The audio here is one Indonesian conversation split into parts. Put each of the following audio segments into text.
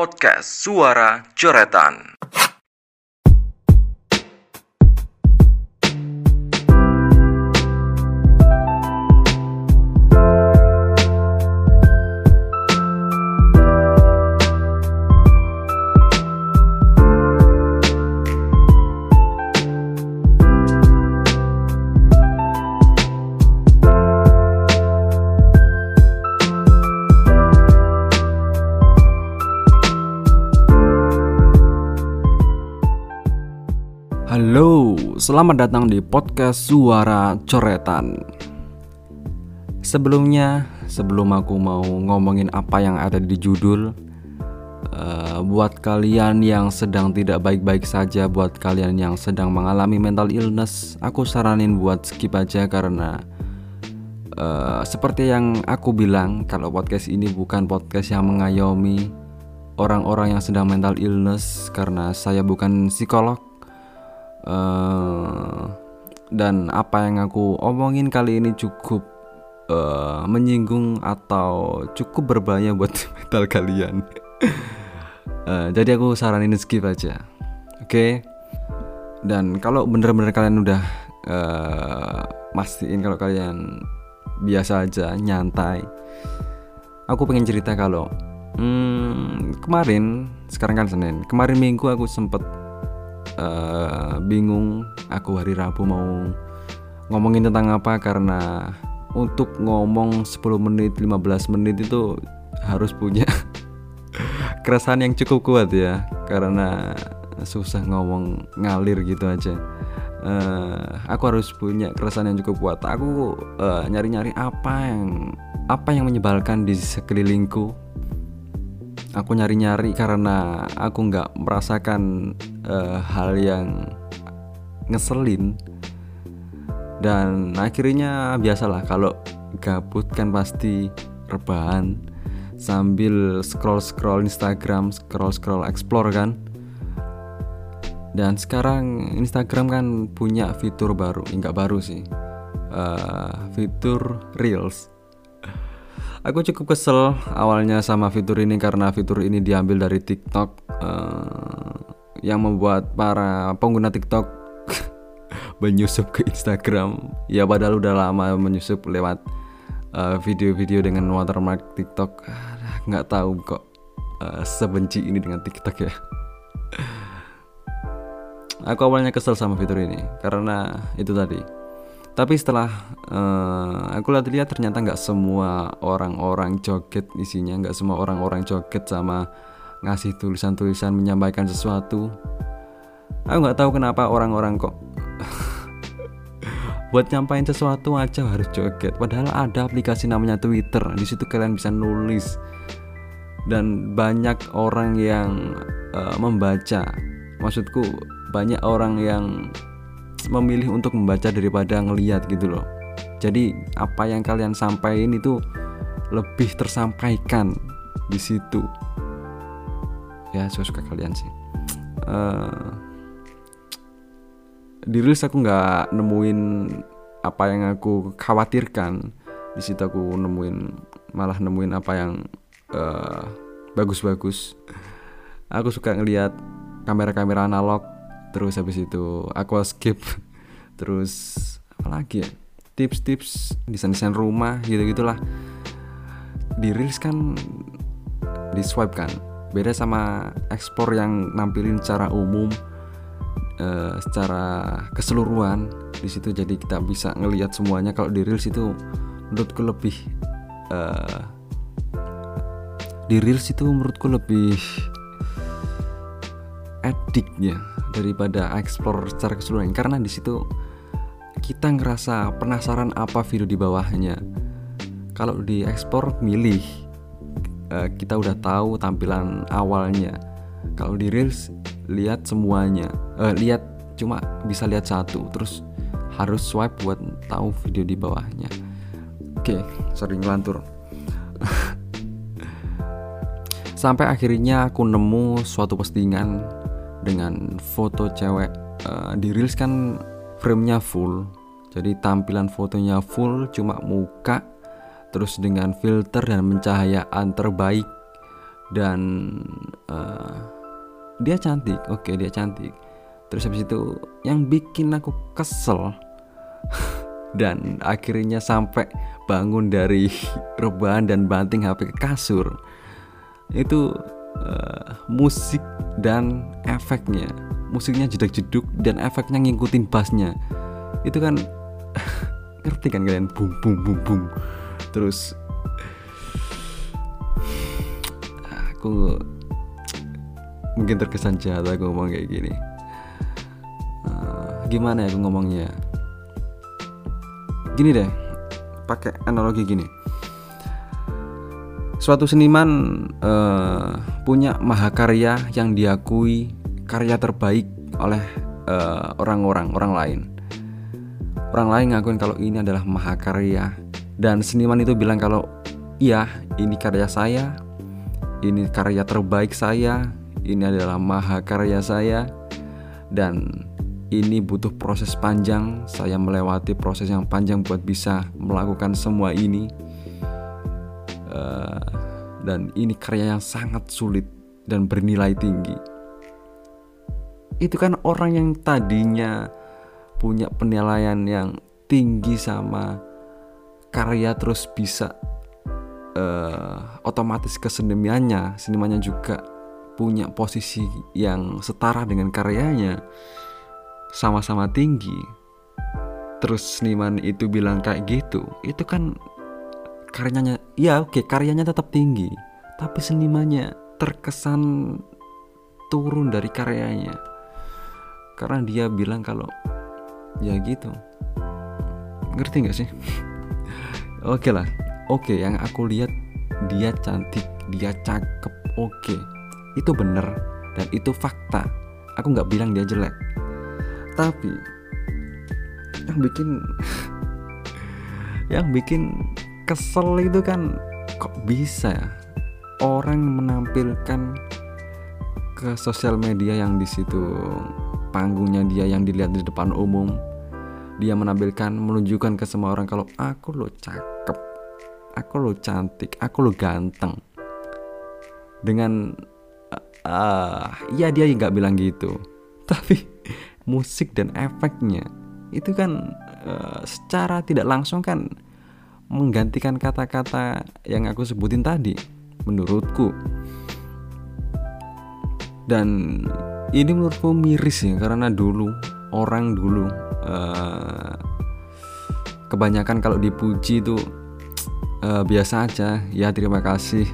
Podcast Suara Coretan. Selamat datang di podcast Suara Coretan. Sebelumnya, sebelum aku mau ngomongin apa yang ada di judul, eh, buat kalian yang sedang tidak baik-baik saja, buat kalian yang sedang mengalami mental illness, aku saranin buat skip aja karena eh, seperti yang aku bilang, kalau podcast ini bukan podcast yang mengayomi orang-orang yang sedang mental illness karena saya bukan psikolog Eh, dan apa yang aku omongin kali ini cukup eh, menyinggung atau cukup berbahaya buat mental kalian. Eh, jadi aku saranin skip aja, oke? Dan kalau bener-bener kalian udah eh, mastiin kalau kalian biasa aja, nyantai. Aku pengen cerita kalau hmm, kemarin, sekarang kan Senin, kemarin Minggu aku sempet uh, bingung aku hari Rabu mau ngomongin tentang apa karena untuk ngomong 10 menit 15 menit itu harus punya keresahan yang cukup kuat ya karena susah ngomong ngalir gitu aja. Uh, aku harus punya keresahan yang cukup kuat. Aku uh, nyari-nyari apa yang apa yang menyebalkan di sekelilingku aku nyari-nyari karena aku nggak merasakan uh, hal yang ngeselin. Dan akhirnya biasalah kalau gabut kan pasti rebahan. Sambil scroll scroll Instagram scroll scroll explore kan. Dan sekarang Instagram kan punya fitur baru nggak baru sih. Uh, fitur reels Aku cukup kesel awalnya sama fitur ini karena fitur ini diambil dari TikTok uh, yang membuat para pengguna TikTok menyusup ke Instagram. Ya padahal udah lama menyusup lewat eh, video-video uh, dengan watermark TikTok. Nggak tahu kok uh, sebenci ini dengan TikTok ya. Aku awalnya kesel sama fitur ini karena itu tadi tapi setelah uh, aku lihat-lihat ternyata nggak semua orang-orang joget isinya nggak semua orang-orang joget sama ngasih tulisan-tulisan menyampaikan sesuatu. Aku nggak tahu kenapa orang-orang kok buat nyampain sesuatu aja harus joget. Padahal ada aplikasi namanya Twitter di situ kalian bisa nulis. Dan banyak orang yang uh, membaca. Maksudku banyak orang yang memilih untuk membaca daripada ngeliat gitu loh. Jadi apa yang kalian sampaikan itu lebih tersampaikan di situ. Ya suka suka kalian sih. Uh, di rilis aku nggak nemuin apa yang aku khawatirkan. Di situ aku nemuin malah nemuin apa yang uh, bagus-bagus. Aku suka ngelihat kamera-kamera analog terus habis itu skip. Terus apa lagi ya? Tips-tips desain-desain rumah gitu gitulah dirilis kan di swipe kan. Beda sama ekspor yang nampilin secara umum uh, secara keseluruhan. Di situ jadi kita bisa ngelihat semuanya. Kalau di reels itu menurutku lebih uh, di reels itu menurutku lebih ediknya daripada explore secara keseluruhan. Karena di situ kita ngerasa penasaran apa video di bawahnya. Kalau di ekspor milih uh, kita udah tahu tampilan awalnya. Kalau di reels lihat semuanya. Uh, lihat cuma bisa lihat satu terus harus swipe buat tahu video di bawahnya. Oke okay, sering ngelantur. Sampai akhirnya aku nemu suatu postingan dengan foto cewek uh, di reels kan framenya full. Jadi tampilan fotonya full cuma muka terus dengan filter dan pencahayaan terbaik. Dan uh, dia cantik oke dia cantik. Terus habis itu yang bikin aku kesel dan akhirnya sampai bangun dari rebahan dan banting HP ke kasur itu uh, musik dan efeknya musiknya jeduk jeduk dan efeknya ngikutin bassnya. Itu kan ngerti kan kalian? Bum bum bum bum terus aku mungkin terkesan jahat aku ngomong kayak gini. Uh, gimana ya aku ngomongnya? Gini deh pakai analogi gini. Suatu seniman uh, punya mahakarya yang diakui karya terbaik oleh eh, orang-orang uh, orang lain. Orang lain ngakuin kalau ini adalah mahakarya. Dan seniman itu bilang kalau iya ini karya saya ini karya terbaik saya ini adalah mahakarya saya dan ini butuh proses panjang. Saya melewati proses yang panjang buat bisa melakukan semua ini. Uh, dan ini karya yang sangat sulit dan bernilai tinggi itu kan orang yang tadinya punya penilaian yang tinggi sama karya terus bisa uh, otomatis keseniannya senimannya juga punya posisi yang setara dengan karyanya sama-sama tinggi. Terus seniman itu bilang kayak gitu itu kan karyanya ya oke karyanya tetap tinggi tapi senimannya terkesan turun dari karyanya karena dia bilang kalau ya gitu. Ngerti nggak sih? Oke lah. Oke yang aku lihat dia cantik dia cakep. Oke. Itu bener dan itu fakta. Aku nggak bilang dia jelek. Tapi yang bikin yang bikin kesel itu kan kok bisa ya? Orang menampilkan ke sosial media yang di situ panggungnya dia yang dilihat di depan umum. Dia menampilkan menunjukkan ke semua orang kalau aku lo cakep aku lo cantik aku lo ganteng. Dengan uh, ya dia nggak bilang gitu. Tapi musik dan efeknya itu kan uh, secara tidak langsung kan menggantikan kata-kata yang aku sebutin tadi menurutku. Dan ini menurutku miris ya karena dulu orang dulu uh, kebanyakan kalau dipuji itu uh, biasa aja. Ya terima kasih.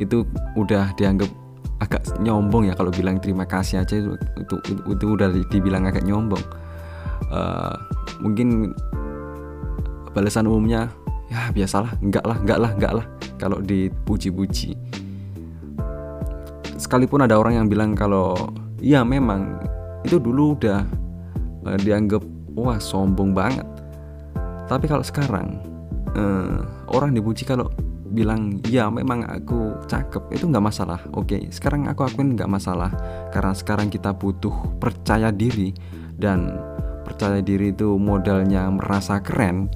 Itu udah dianggap agak nyombong ya kalau bilang terima kasih aja itu itu, itu, itu udah dibilang agak nyombong. Uh, mungkin balasan umumnya ya biasalah enggak lah enggak lah enggak lah kalau dipuji-puji. Sekalipun ada orang yang bilang kalau ya memang. Itu dulu udah uh, dianggap wah sombong banget. Tapi kalau sekarang uh, orang dipuji kalau bilang ya memang aku cakep. Itu nggak masalah. Oke sekarang aku akuin nggak masalah. Karena sekarang kita butuh percaya diri. Dan percaya diri itu modalnya merasa keren.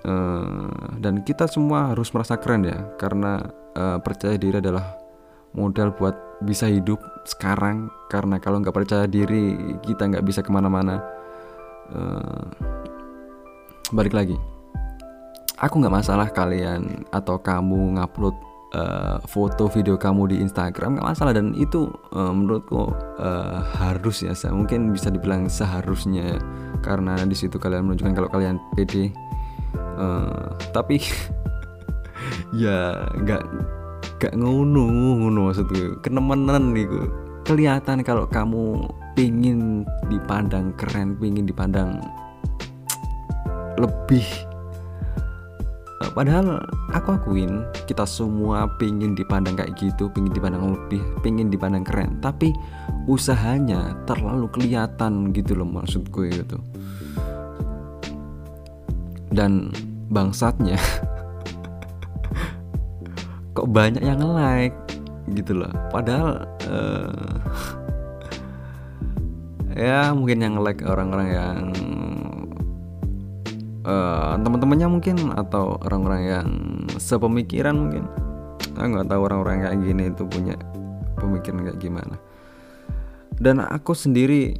Uh, dan kita semua harus merasa keren ya. Karena uh, percaya diri adalah modal buat bisa hidup sekarang karena kalau nggak percaya diri kita nggak bisa ke mana-mana. Uh, balik lagi. Aku nggak masalah kalian atau kamu ngupload uh, foto video kamu di Instagram nggak masalah. Dan itu uh, menurutku uh, harus ya saya mungkin bisa dibilang seharusnya. Karena di situ kalian menunjukkan kalau kalian pede. Uh, tapi ya nggak nggak ngono ngono maksudku. Kenemenan nih kelihatan kalau kamu pingin dipandang keren pingin dipandang lebih. Padahal aku akuin kita semua pingin dipandang kayak gitu pingin dipandang lebih pingin dipandang keren. Tapi usahanya terlalu kelihatan gitu loh maksud gue gitu dan bangsatnya kok banyak yang like gitu loh. Padahal uh, ya mungkin yang like orang-orang yang uh, teman-temannya mungkin atau orang-orang yang sepemikiran mungkin. Aku nggak tahu orang-orang kayak gini itu punya pemikiran kayak gimana. Dan aku sendiri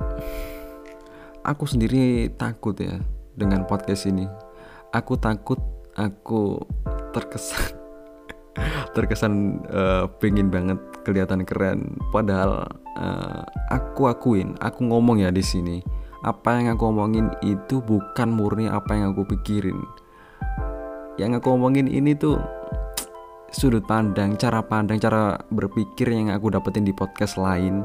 aku sendiri takut ya dengan podcast ini. Aku takut aku terkesan terkesan uh, pengen banget kelihatan keren. Padahal uh, aku akuin aku ngomong ya di sini apa yang aku omongin itu bukan murni apa yang aku pikirin. Yang aku omongin ini tuh sudut pandang cara pandang cara berpikir yang aku dapetin di podcast lain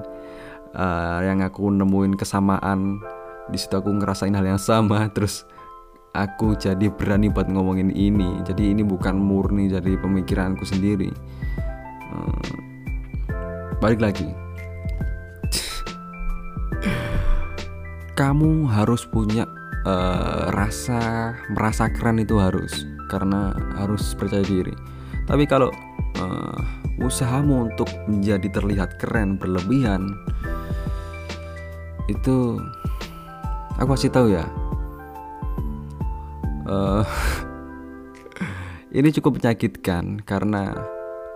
uh, yang aku nemuin kesamaan. Di situ aku ngerasain hal yang sama terus aku jadi berani buat ngomongin ini. Jadi ini bukan murni dari pemikiranku sendiri. Uh, balik lagi. Kamu harus punya uh, rasa merasa keren itu harus. Karena harus percaya diri. Tapi kalau uh, usahamu untuk menjadi terlihat keren berlebihan itu aku kasih tahu ya uh, ini cukup menyakitkan karena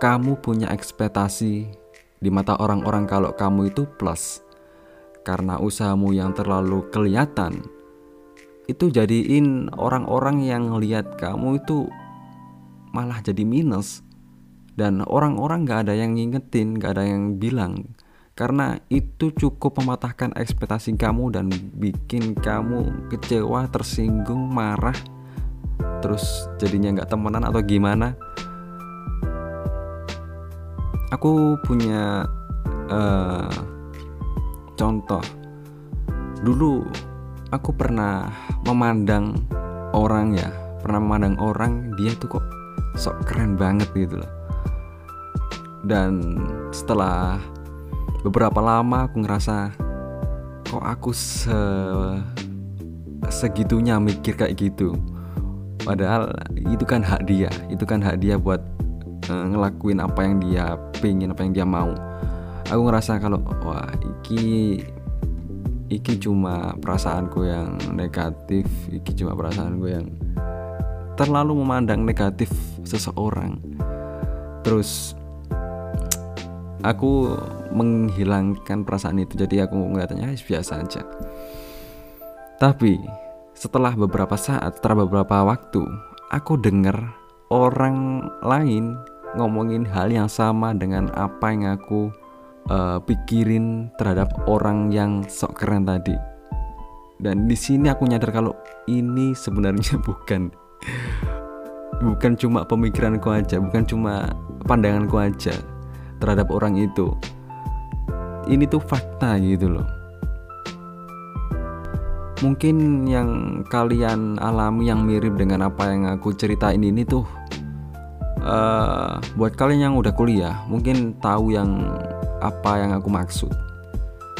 kamu punya ekspektasi di mata orang-orang kalau kamu itu plus. Karena usahamu yang terlalu kelihatan itu jadiin orang-orang yang lihat kamu itu malah jadi minus. Dan orang-orang gak ada yang ngingetin gak ada yang bilang. Karena itu cukup mematahkan ekspektasi kamu dan bikin kamu kecewa, tersinggung, marah, terus jadinya nggak temenan atau gimana. Aku punya uh, contoh. Dulu aku pernah memandang orang ya, pernah memandang orang dia tuh kok sok keren banget gitu loh. Dan setelah beberapa lama aku ngerasa kok aku se segitunya mikir kayak gitu padahal itu kan hak dia itu kan hak dia buat uh, ngelakuin apa yang dia pengen apa yang dia mau. Aku ngerasa kalau wah iki iki cuma perasaanku yang negatif iki cuma perasaanku yang terlalu memandang negatif seseorang. Terus aku menghilangkan perasaan itu. Jadi aku ngeliatnya biasa aja. Tapi setelah beberapa saat setelah beberapa waktu aku dengar orang lain ngomongin hal yang sama dengan apa yang aku uh, pikirin terhadap orang yang sok keren tadi. Dan di sini aku nyadar kalau ini sebenarnya bukan bukan cuma pemikiranku aja bukan cuma pandanganku aja terhadap orang itu. Ini tuh fakta gitu loh mungkin yang kalian alami yang mirip dengan apa yang aku ceritain ini tuh uh, buat kalian yang udah kuliah mungkin tahu yang apa yang aku maksud.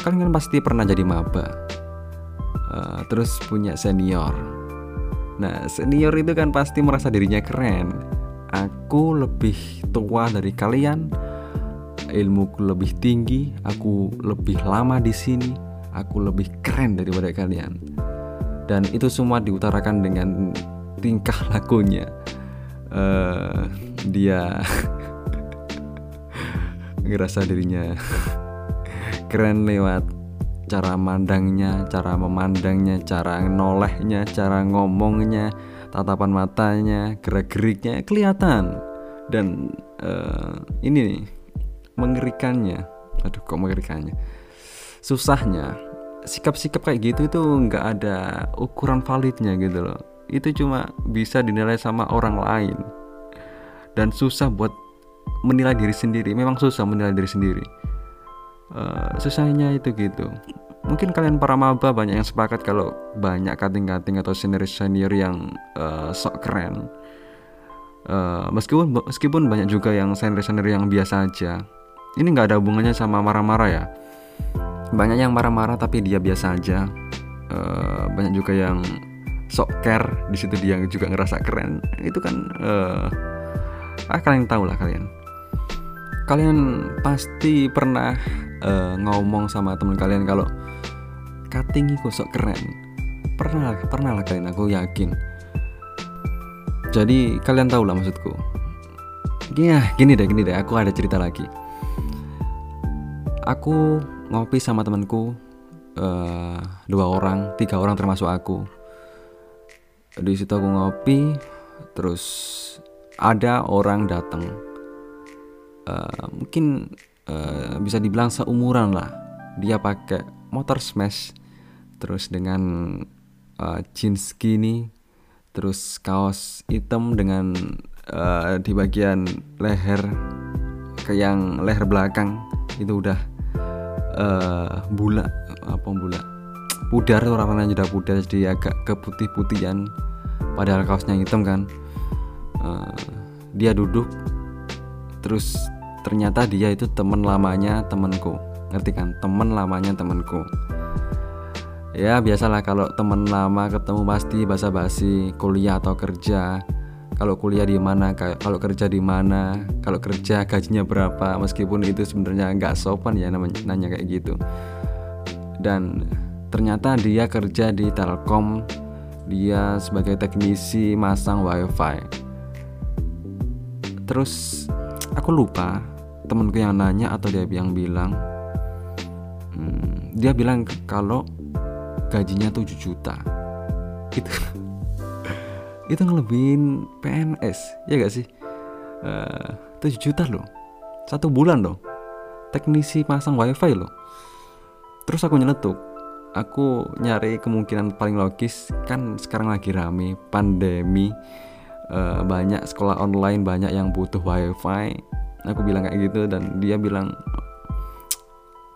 Kalian kan pasti pernah jadi maba uh, terus punya senior. Nah senior itu kan pasti merasa dirinya keren. Aku lebih tua dari kalian ilmuku lebih tinggi, aku lebih lama di sini, aku lebih keren daripada kalian. Dan itu semua diutarakan dengan tingkah lakunya. Uh, dia ngerasa dirinya keren lewat cara mandangnya, cara memandangnya, cara nolehnya, cara ngomongnya, tatapan matanya, gerak-geriknya kelihatan. Dan uh, ini nih mengerikannya aduh kok mengerikannya susahnya sikap-sikap kayak gitu itu nggak ada ukuran validnya gitu loh. Itu cuma bisa dinilai sama orang lain. Dan susah buat menilai diri sendiri. Memang susah menilai diri sendiri. Uh, susahnya itu gitu. Mungkin kalian para maba banyak yang sepakat kalau banyak kating-kating atau senior-senior yang uh, sok keren. Uh, meskipun meskipun banyak juga yang senior-senior yang biasa aja. Ini nggak ada hubungannya sama marah-marah ya banyak yang marah-marah tapi dia biasa aja. Uh, banyak juga yang sok care di situ dia juga ngerasa keren. Itu kan uh, ah kalian tahu lah kalian. Kalian pasti pernah uh, ngomong sama teman kalian kalau cutting itu sok keren. Pernah pernah lah kalian aku yakin. Jadi kalian tahu lah maksudku. Ya gini deh gini deh aku ada cerita lagi. Aku ngopi sama temanku uh, dua orang tiga orang termasuk aku. Di situ aku ngopi terus ada orang datang. Uh, mungkin uh, bisa dibilang seumuran lah. Dia pakai motor smash terus dengan uh, jeans skinny terus kaos hitam dengan uh, di bagian leher ke yang leher belakang itu udah uh, bula apa bula pudar warnanya sudah pudar jadi agak keputih-putihan. Padahal kaosnya hitam kan. Uh, dia duduk terus ternyata dia itu teman lamanya temanku. Ngerti kan? Teman lamanya temanku. Ya biasalah kalau teman lama ketemu pasti basa-basi kuliah atau kerja kalau kuliah di mana kalau kerja di mana kalau kerja gajinya berapa meskipun itu sebenarnya nggak sopan ya namanya nanya kayak gitu. Dan ternyata dia kerja di Telkom dia sebagai teknisi masang wifi. Terus aku lupa temenku yang nanya atau dia yang bilang hmm, dia bilang kalau gajinya 7 juta. Itu itu ngelebihin PNS ya gak sih? Uh, 7 juta loh. Satu bulan loh. Teknisi pasang wifi loh. Terus aku nyeletuk. Aku nyari kemungkinan paling logis. Kan sekarang lagi rame pandemi. Uh, banyak sekolah online banyak yang butuh wifi. Aku bilang kayak gitu dan dia bilang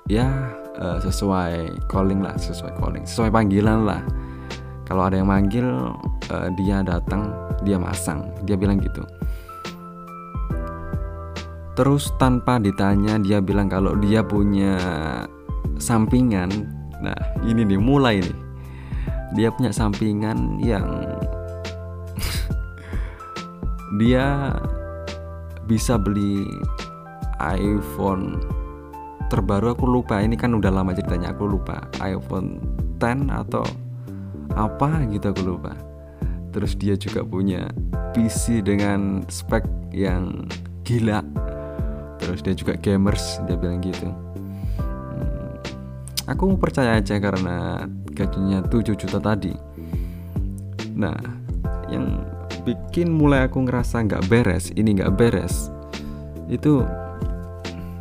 ya uh, sesuai calling lah sesuai calling sesuai panggilan lah kalau ada yang manggil uh, dia datang dia masang dia bilang gitu. Terus tanpa ditanya dia bilang kalau dia punya sampingan. Nah ini nih mulai nih. Dia punya sampingan yang dia bisa beli iPhone terbaru aku lupa. Ini kan udah lama ceritanya aku lupa. iPhone 10 atau apa gitu aku lupa. Terus dia juga punya PC dengan spek yang gila. Terus dia juga gamers dia bilang gitu. Hmm, aku percaya aja karena gajinya 7 juta tadi. Nah yang bikin mulai aku ngerasa nggak beres ini nggak beres itu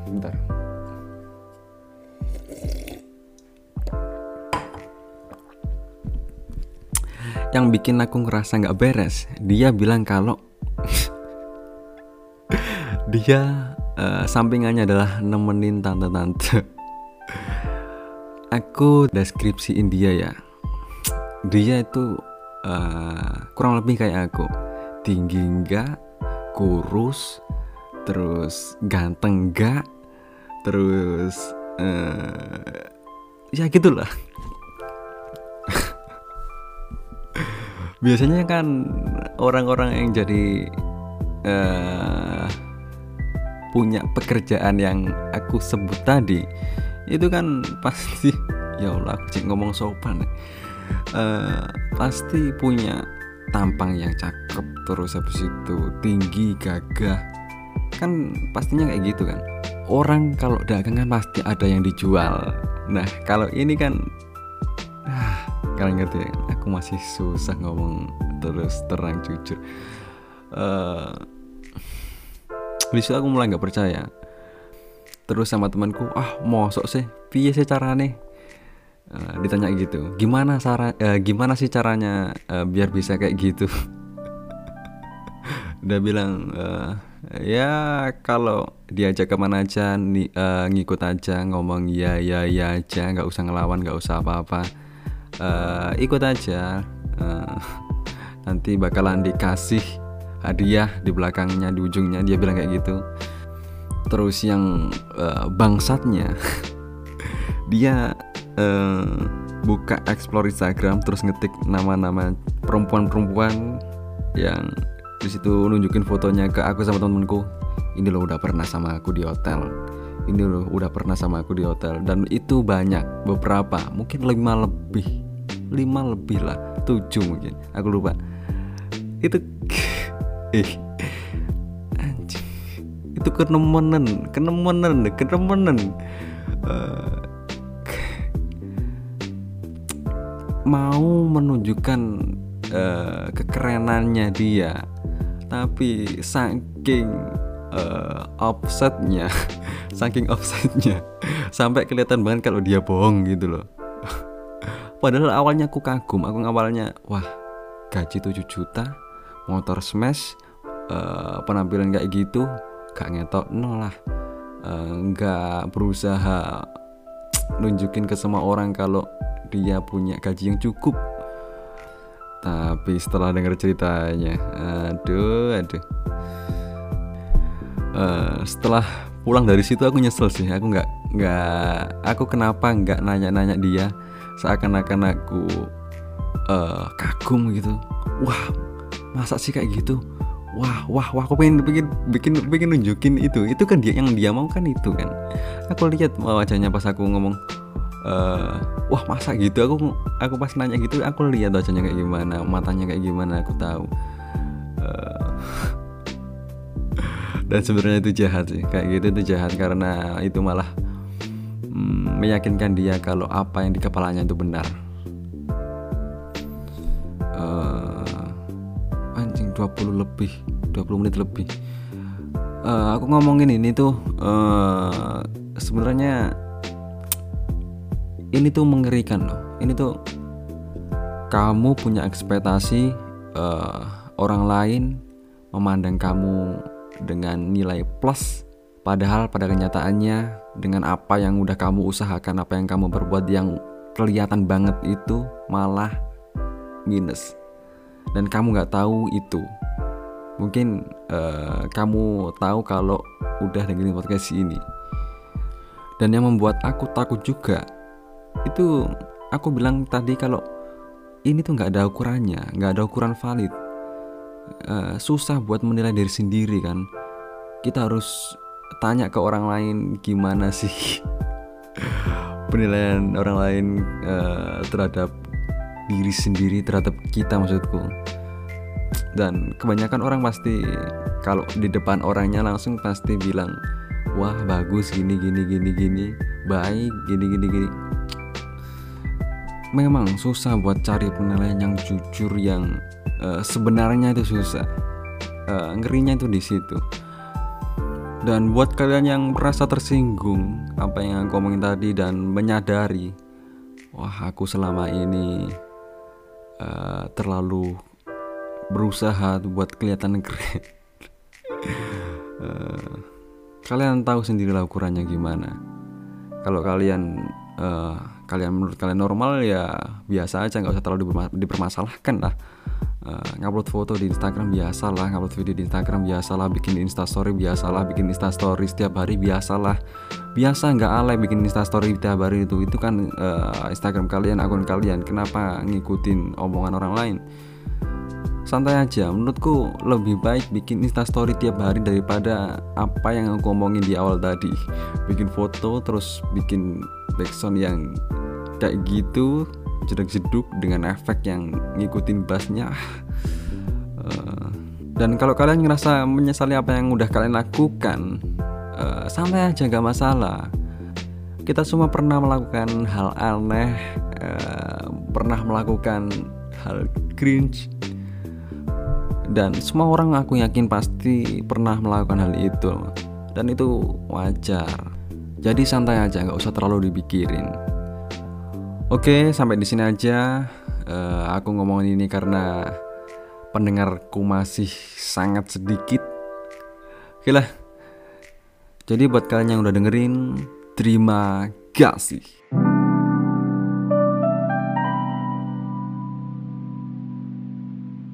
bentar yang bikin aku ngerasa nggak beres dia bilang kalau dia uh, sampingannya adalah nemenin tante-tante. Aku deskripsi India ya. Dia itu uh, kurang lebih kayak aku. Tinggi enggak kurus terus ganteng enggak terus uh, ya gitulah biasanya kan orang-orang yang jadi uh, punya pekerjaan yang aku sebut tadi itu kan pasti ya Allah aku ngomong sopan uh, pasti punya tampang yang cakep terus habis itu tinggi gagah. Kan pastinya kayak gitu kan. Orang kalau dagang kan pasti ada yang dijual. Nah kalau ini kan ah, kalian ngerti ya aku masih susah ngomong terus terang jujur. Uh, di situ aku mulai nggak percaya. Terus sama temanku ah mosok sih. Piye sih carane? Uh, ditanya gitu. Gimana cara uh, gimana sih caranya uh, biar bisa kayak gitu? Udah bilang uh, ya kalau diajak ke mana aja ni, uh, ngikut aja ngomong ya ya ya aja nggak usah ngelawan nggak usah apa-apa uh, ikut aja. Uh, nanti bakalan dikasih hadiah di belakangnya di ujungnya. Dia bilang kayak gitu. Terus yang uh, bangsatnya dia uh, buka explore Instagram terus ngetik nama-nama perempuan-perempuan yang di situ nunjukin fotonya ke aku sama temen-temenku. Ini loh udah pernah sama aku di hotel. Ini loh udah pernah sama aku di hotel. Dan itu banyak beberapa mungkin lima lebih lima lebih lah tujuh mungkin. Aku lupa. Itu eh anjing. Itu kenemenen kenemenen kenemenen uh, mau menunjukkan uh, kekerenannya dia tapi saking uh, offsetnya saking offsetnya sampai kelihatan banget kalau dia bohong gitu loh padahal awalnya aku kagum aku awalnya wah gaji 7 juta motor smash uh, penampilan kayak gitu gak ngetok nol lah. Nggak uh, berusaha nunjukin ke semua orang kalau dia punya gaji yang cukup. Tapi setelah dengar ceritanya aduh aduh. Uh, setelah pulang dari situ aku nyesel sih aku nggak nggak aku kenapa nggak nanya-nanya dia seakan-akan aku uh, kagum gitu. Wah masa sih kayak gitu? Wah wah wah aku pengen bikin bikin bikin nunjukin itu. Itu kan dia yang dia mau kan itu kan. Aku lihat wajahnya pas aku ngomong uh, wah masa gitu? Aku aku pas nanya gitu aku lihat wajahnya kayak gimana matanya kayak gimana aku tahu. Uh, dan sebenarnya itu jahat sih. Kayak gitu itu jahat karena itu malah mm, meyakinkan dia kalau apa yang di kepalanya itu benar. Uh, anjing 20 lebih 20 menit lebih. Uh, aku ngomongin ini tuh uh, sebenarnya ini tuh mengerikan loh. Ini tuh kamu punya ekspektasi uh, orang lain memandang kamu dengan nilai plus padahal pada kenyataannya dengan apa yang udah kamu usahakan apa yang kamu berbuat yang kelihatan banget itu malah minus. Dan kamu nggak tahu itu. Mungkin uh, kamu tahu kalau udah dengerin podcast ini. Dan yang membuat aku takut juga itu aku bilang tadi kalau ini tuh nggak ada ukurannya nggak ada ukuran valid. Uh, susah buat menilai diri sendiri kan. Kita harus tanya ke orang lain gimana sih penilaian orang lain uh, terhadap diri sendiri terhadap kita maksudku. Dan kebanyakan orang pasti kalau di depan orangnya langsung pasti bilang wah bagus gini gini gini gini baik gini gini gini. Memang susah buat cari penilaian yang jujur yang uh, sebenarnya itu susah. Uh, ngerinya itu di situ dan buat kalian yang merasa tersinggung apa yang aku ngomongin tadi dan menyadari wah aku selama ini uh, terlalu berusaha buat kelihatan keren. Uh, kalian tahu sendirilah ukurannya gimana. Kalau kalian uh, kalian menurut kalian normal ya biasa aja nggak usah terlalu dipermasalahkan lah uh, ngupload foto di Instagram biasa lah ngupload video di Instagram biasa lah bikin instastory biasa lah bikin instastory setiap hari biasa lah biasa nggak alay bikin instastory setiap hari itu itu kan uh, Instagram kalian akun kalian. Kenapa ngikutin omongan orang lain? Santai aja menurutku lebih baik bikin instastory tiap hari daripada apa yang aku omongin di awal tadi. Bikin foto terus bikin backsound yang kayak gitu jeduk jeduk dengan efek yang ngikutin bassnya. Uh, dan kalau kalian ngerasa menyesali apa yang udah kalian lakukan uh, santai aja gak masalah. Kita semua pernah melakukan hal aneh uh, pernah melakukan hal cringe. Dan semua orang aku yakin pasti pernah melakukan hal itu. Dan itu wajar. Jadi santai aja nggak usah terlalu dipikirin oke sampai di sini aja. Uh, aku ngomongin ini karena pendengarku masih sangat sedikit. Oke lah. Jadi buat kalian yang udah dengerin terima kasih